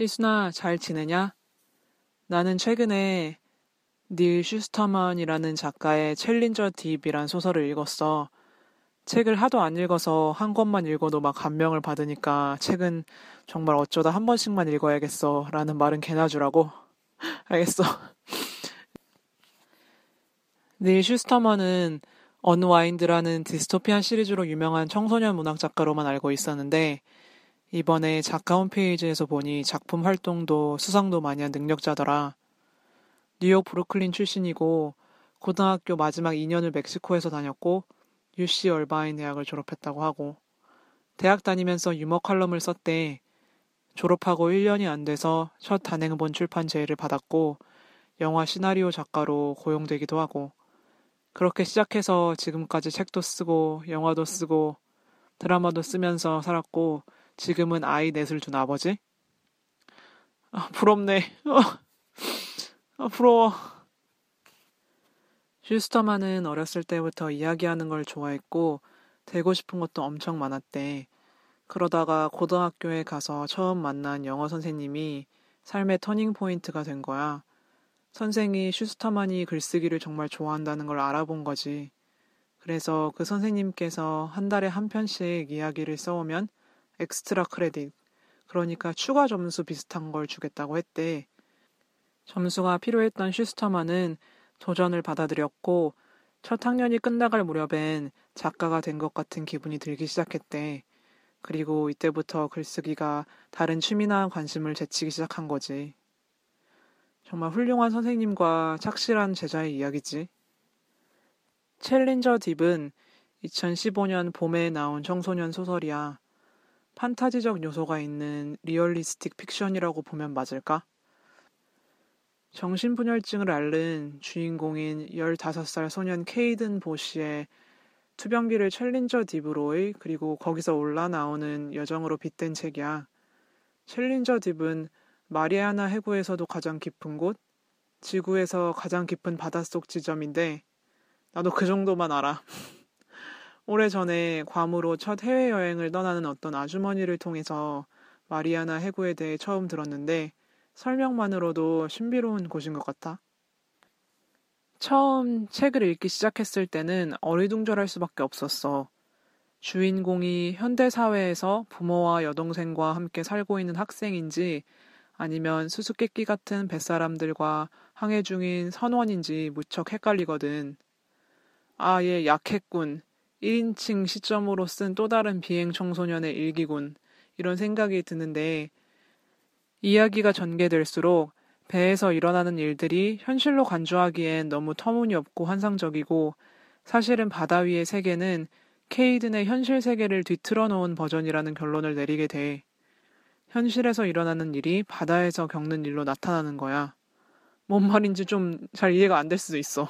희순아, 잘 지내냐? 나는 최근에 닐 슈스터먼이라는 작가의 챌린저 딥이란 소설을 읽었어. 책을 하도 안 읽어서 한 권만 읽어도 막 감명을 받으니까 책은 정말 어쩌다 한 번씩만 읽어야겠어. 라는 말은 개나 주라고. 알겠어. 닐 슈스터먼은 Unwind라는 dystopian 시리즈로 유명한 청소년 문학 작가로만 알고 있었는데 이번에 작가 홈페이지에서 보니 작품 활동도 수상도 많이 한 능력자더라. 뉴욕 브루클린 출신이고 고등학교 마지막 2년을 멕시코에서 다녔고 UC 얼바인 대학을 졸업했다고 하고 대학 다니면서 유머 칼럼을 썼대. 졸업하고 1년이 안 돼서 첫 단행본 출판 제의를 받았고 영화 시나리오 작가로 고용되기도 하고 그렇게 시작해서 지금까지 책도 쓰고 영화도 쓰고 드라마도 쓰면서 살았고 지금은 아이 넷을 둔 아버지? 아, 부럽네. 아, 부러워. 슈스터만은 어렸을 때부터 이야기하는 걸 좋아했고, 되고 싶은 것도 엄청 많았대. 그러다가 고등학교에 가서 처음 만난 영어 선생님이 삶의 터닝포인트가 된 거야. 선생이 슈스터만이 글쓰기를 정말 좋아한다는 걸 알아본 거지. 그래서 그 선생님께서 한 달에 한 편씩 이야기를 써오면 엑스트라 크레딧, 그러니까 추가 점수 비슷한 걸 주겠다고 했대. 점수가 필요했던 슈스터만은 도전을 받아들였고 첫 학년이 끝나갈 무렵엔 작가가 된 것 같은 기분이 들기 시작했대. 그리고 이때부터 글쓰기가 다른 취미나 관심을 제치기 시작한 거지. 정말 훌륭한 선생님과 착실한 제자의 이야기지. 챌린저 딥은 2015년 봄에 나온 청소년 소설이야. 판타지적 요소가 있는 realistic fiction이라고 보면 맞을까? 정신분열증을 앓는 주인공인 15살 소년 케이든 보시의 투병기를 챌린저 딥으로의 그리고 거기서 올라 나오는 여정으로 빗댄 책이야. 챌린저 딥은 마리아나 해구에서도 가장 깊은 곳, 지구에서 가장 깊은 바닷속 지점인데 나도 그 정도만 알아. 오래전에 괌으로 첫 해외여행을 떠나는 어떤 아주머니를 통해서 마리아나 해구에 대해 처음 들었는데 설명만으로도 신비로운 곳인 것 같아. 처음 책을 읽기 시작했을 때는 어리둥절할 수밖에 없었어. 주인공이 현대사회에서 부모와 여동생과 함께 살고 있는 학생인지 아니면 수수께끼 같은 뱃사람들과 항해 중인 선원인지 무척 헷갈리거든. 아, 얘 약했군. 1인칭 시점으로 쓴 또 다른 비행 청소년의 일기군. 이런 생각이 드는데, 이야기가 전개될수록 배에서 일어나는 일들이 현실로 간주하기엔 너무 터무니없고 환상적이고, 사실은 바다 위의 세계는 케이든의 현실 세계를 뒤틀어 놓은 버전이라는 결론을 내리게 돼. 현실에서 일어나는 일이 바다에서 겪는 일로 나타나는 거야. 뭔 말인지 좀 잘 이해가 안 될 수도 있어.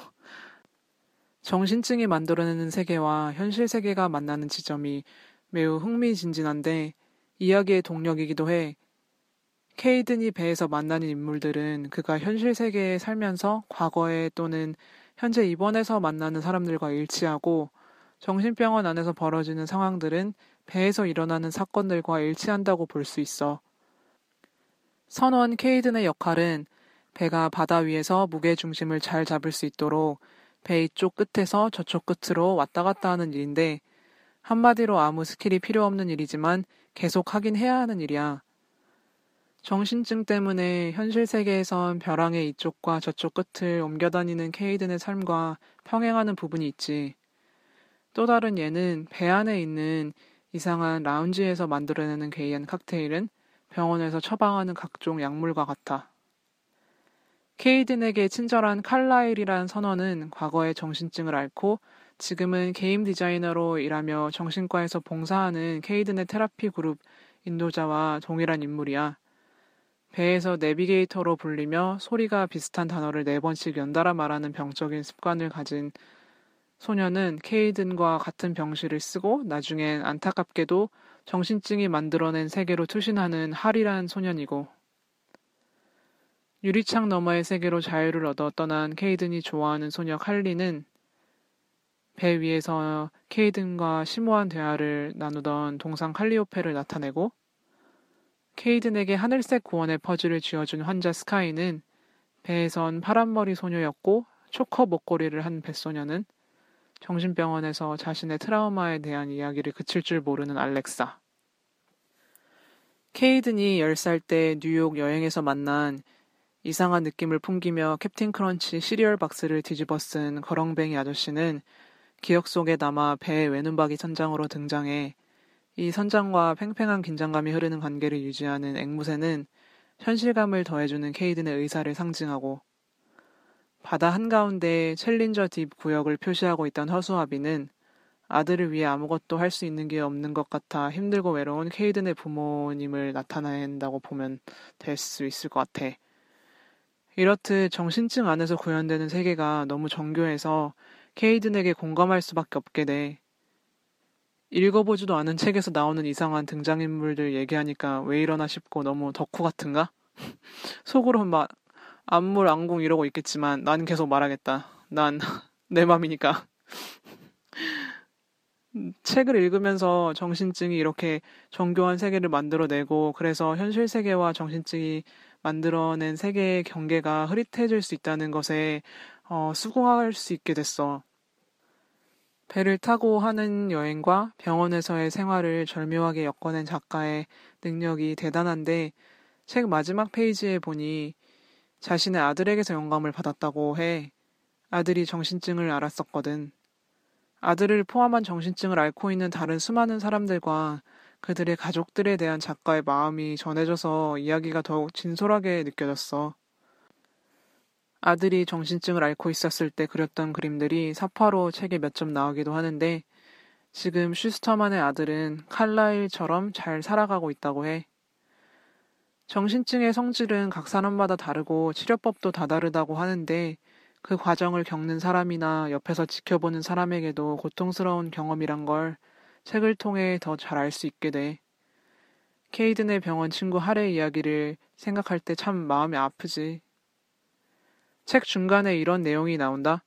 정신증이 만들어내는 세계와 현실 세계가 만나는 지점이 매우 흥미진진한데 이야기의 동력이기도 해. 케이든이 배에서 만나는 인물들은 그가 현실 세계에 살면서 과거에 또는 현재 입원해서 만나는 사람들과 일치하고 정신병원 안에서 벌어지는 상황들은 배에서 일어나는 사건들과 일치한다고 볼 수 있어. 선원 케이든의 역할은 배가 바다 위에서 무게 중심을 잘 잡을 수 있도록 배 이쪽 끝에서 저쪽 끝으로 왔다 갔다 하는 일인데 한마디로 아무 스킬이 필요 없는 일이지만 계속 하긴 해야 하는 일이야. 정신증 때문에 현실 세계에선 벼랑의 이쪽과 저쪽 끝을 옮겨다니는 케이든의 삶과 평행하는 부분이 있지. 또 다른 예는 배 안에 있는 이상한 라운지에서 만들어내는 게이한 칵테일은 병원에서 처방하는 각종 약물과 같아. 케이든에게 친절한 칼라일이란 선원은 과거의 정신증을 앓고 지금은 게임 디자이너로 일하며 정신과에서 봉사하는 케이든의 테라피 그룹 인도자와 동일한 인물이야. 배에서 내비게이터로 불리며 소리가 비슷한 단어를 네 번씩 연달아 말하는 병적인 습관을 가진 소녀는 케이든과 같은 병실을 쓰고 나중엔 안타깝게도 정신증이 만들어낸 세계로 투신하는 할이란 소년이고 유리창 너머의 세계로 자유를 얻어 떠난 케이든이 좋아하는 소녀 칼리는 배 위에서 케이든과 심오한 대화를 나누던 동상 칼리오페를 나타내고 케이든에게 하늘색 구원의 퍼즐을 쥐어준 환자 스카이는 배에선 파란머리 소녀였고 초커 목걸이를 한 뱃소녀는 정신병원에서 자신의 트라우마에 대한 이야기를 그칠 줄 모르는 알렉사. 케이든이 10살 때 뉴욕 여행에서 만난 이상한 느낌을 풍기며 캡틴 크런치 시리얼 박스를 뒤집어 쓴 거렁뱅이 아저씨는 기억 속에 남아 배의 외눈박이 선장으로 등장해 이 선장과 팽팽한 긴장감이 흐르는 관계를 유지하는 앵무새는 현실감을 더해주는 케이든의 의사를 상징하고 바다 한가운데 챌린저 딥 구역을 표시하고 있던 허수아비는 아들을 위해 아무것도 할 수 있는 게 없는 것 같아 힘들고 외로운 케이든의 부모님을 나타낸다고 보면 될 수 있을 것 같아. 이렇듯 정신증 안에서 구현되는 세계가 너무 정교해서 케이든에게 공감할 수밖에 없게 돼. 읽어보지도 않은 책에서 나오는 이상한 등장인물들 얘기하니까 왜 이러나 싶고 너무 덕후 같은가? 속으로 막 안물 안궁 이러고 있겠지만 난 계속 말하겠다. 난 내 맘이니까. 책을 읽으면서 정신증이 이렇게 정교한 세계를 만들어내고 그래서 현실 세계와 정신증이 만들어낸 세계의 경계가 흐릿해질 수 있다는 것에 어, 수긍할 수 있게 됐어. 배를 타고 하는 여행과 병원에서의 생활을 절묘하게 엮어낸 작가의 능력이 대단한데 책 마지막 페이지에 보니 자신의 아들에게서 영감을 받았다고 해. 아들이 정신증을 앓았었거든. 아들을 포함한 정신증을 앓고 있는 다른 수많은 사람들과 그들의 가족들에 대한 작가의 마음이 전해져서 이야기가 더욱 진솔하게 느껴졌어. 아들이 정신증을 앓고 있었을 때 그렸던 그림들이 사파로 책에 몇 점 나오기도 하는데 지금 슈스터만의 아들은 칼라일처럼 잘 살아가고 있다고 해. 정신증의 성질은 각 사람마다 다르고 치료법도 다 다르다고 하는데 그 과정을 겪는 사람이나 옆에서 지켜보는 사람에게도 고통스러운 경험이란 걸 책을 통해 더 잘 알 수 있게 돼. 케이든의 병원 친구 하레의 이야기를 생각할 때 참 마음이 아프지. 책 중간에 이런 내용이 나온다.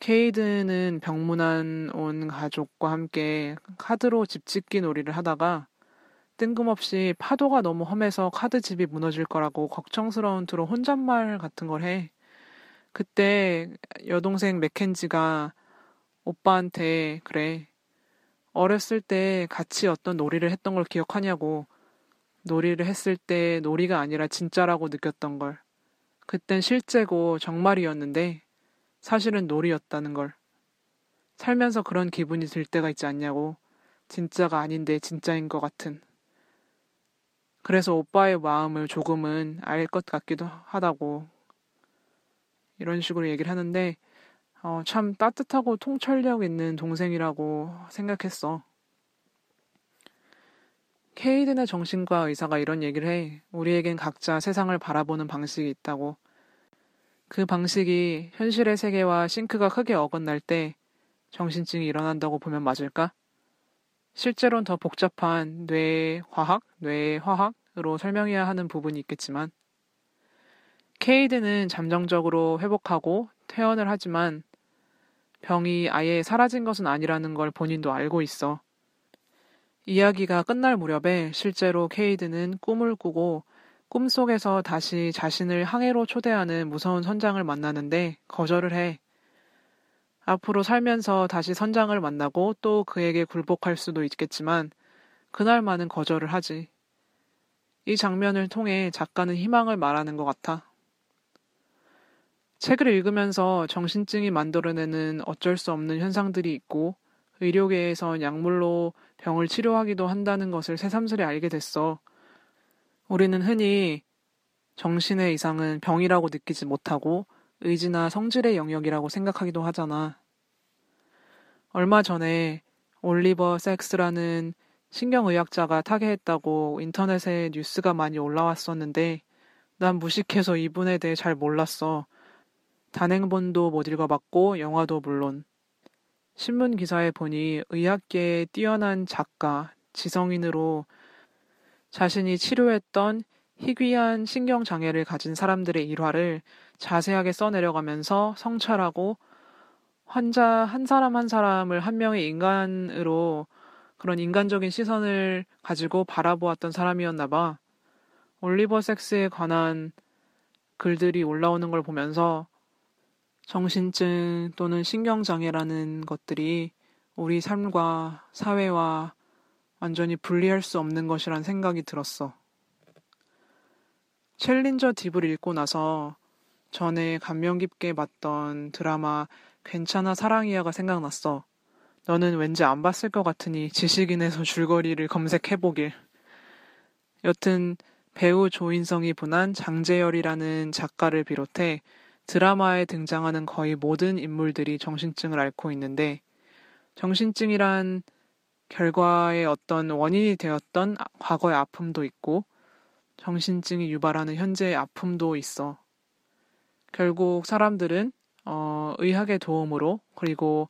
케이든은 병문안 온 가족과 함께 카드로 집짓기 놀이를 하다가 뜬금없이 파도가 너무 험해서 카드집이 무너질 거라고 걱정스러운 투로 혼잣말 같은 걸 해. 그때 여동생 맥켄지가 오빠한테 그래. 어렸을 때 같이 어떤 놀이를 했던 걸 기억하냐고. 놀이를 했을 때 놀이가 아니라 진짜라고 느꼈던 걸. 그땐 실제고 정말이었는데 사실은 놀이였다는 걸. 살면서 그런 기분이 들 때가 있지 않냐고. 진짜가 아닌데 진짜인 것 같은. 그래서 오빠의 마음을 조금은 알 것 같기도 하다고 이런 식으로 얘기를 하는데 어, 참 따뜻하고 통찰력 있는 동생이라고 생각했어. 케이든의 정신과 의사가 이런 얘기를 해. 우리에겐 각자 세상을 바라보는 방식이 있다고. 그 방식이 현실의 세계와 싱크가 크게 어긋날 때 정신증이 일어난다고 보면 맞을까? 실제로는 더 복잡한 뇌 과학, 뇌 화학으로 설명해야 하는 부분이 있겠지만, 케이드는 잠정적으로 회복하고 퇴원을 하지만 병이 아예 사라진 것은 아니라는 걸 본인도 알고 있어. 이야기가 끝날 무렵에 실제로 케이드는 꿈을 꾸고 꿈속에서 다시 자신을 항해로 초대하는 무서운 선장을 만나는데 거절을 해. 앞으로 살면서 다시 선장을 만나고 또 그에게 굴복할 수도 있겠지만 그날만은 거절을 하지. 이 장면을 통해 작가는 희망을 말하는 것 같아. 책을 읽으면서 정신증이 만들어내는 어쩔 수 없는 현상들이 있고 의료계에선 약물로 병을 치료하기도 한다는 것을 새삼스레 알게 됐어. 우리는 흔히 정신의 이상은 병이라고 느끼지 못하고 의지나 성질의 영역이라고 생각하기도 하잖아. 얼마 전에 올리버 섹스라는 신경의학자가 타계했다고 인터넷에 뉴스가 많이 올라왔었는데 난 무식해서 이분에 대해 잘 몰랐어. 단행본도 못 읽어봤고 영화도 물론. 신문 기사에 보니 의학계의 뛰어난 작가, 지성인으로 자신이 치료했던 희귀한 신경장애를 가진 사람들의 일화를 자세하게 써내려가면서 성찰하고 환자 한 사람 한 사람을 한 명의 인간으로 그런 인간적인 시선을 가지고 바라보았던 사람이었나 봐. 올리버 섹스에 관한 글들이 올라오는 걸 보면서 정신증 또는 신경장애라는 것들이 우리 삶과 사회와 완전히 분리할 수 없는 것이란 생각이 들었어. 챌린저 딥을 읽고 나서 전에 감명 깊게 봤던 드라마 괜찮아 사랑이야가 생각났어. 너는 왠지 안 봤을 것 같으니 지식인에서 줄거리를 검색해보길. 여튼 배우 조인성이 분한 장재열이라는 작가를 비롯해 드라마에 등장하는 거의 모든 인물들이 정신증을 앓고 있는데 정신증이란 결과의 어떤 원인이 되었던 과거의 아픔도 있고 정신증이 유발하는 현재의 아픔도 있어. 결국 사람들은 어, 의학의 도움으로 그리고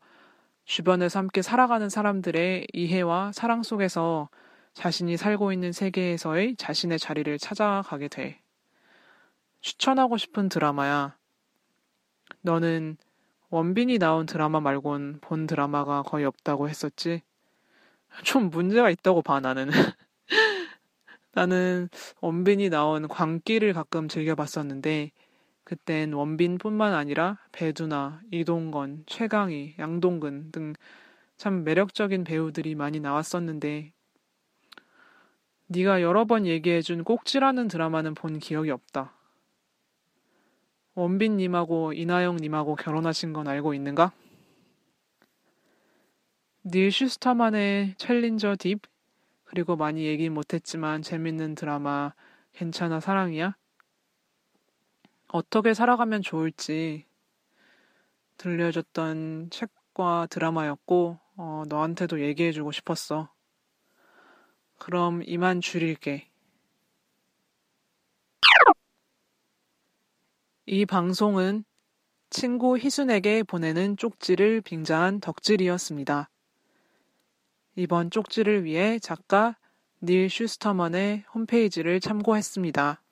주변에서 함께 살아가는 사람들의 이해와 사랑 속에서 자신이 살고 있는 세계에서의 자신의 자리를 찾아가게 돼. 추천하고 싶은 드라마야. 너는 원빈이 나온 드라마 말곤 본 드라마가 거의 없다고 했었지? 좀 문제가 있다고 봐, 나는. 나는 원빈이 나온 광기를 가끔 즐겨봤었는데, 그땐 원빈뿐만 아니라 배두나, 이동건, 최강희, 양동근 등 참 매력적인 배우들이 많이 나왔었는데 네가 여러 번 얘기해준 꼭지라는 드라마는 본 기억이 없다. 원빈님하고 이나영님하고 결혼하신 건 알고 있는가? 닐 슈스터만의 챌린저 딥 그리고 많이 얘기 못했지만 재밌는 드라마 괜찮아 사랑이야? 어떻게 살아가면 좋을지 들려줬던 책과 드라마였고 어, 너한테도 얘기해주고 싶었어. 그럼 이만 줄일게. 이 방송은 친구 희순에게 보내는 쪽지를 빙자한 덕질이었습니다. 이번 쪽지를 위해 작가 닐 슈스터먼의 홈페이지를 참고했습니다.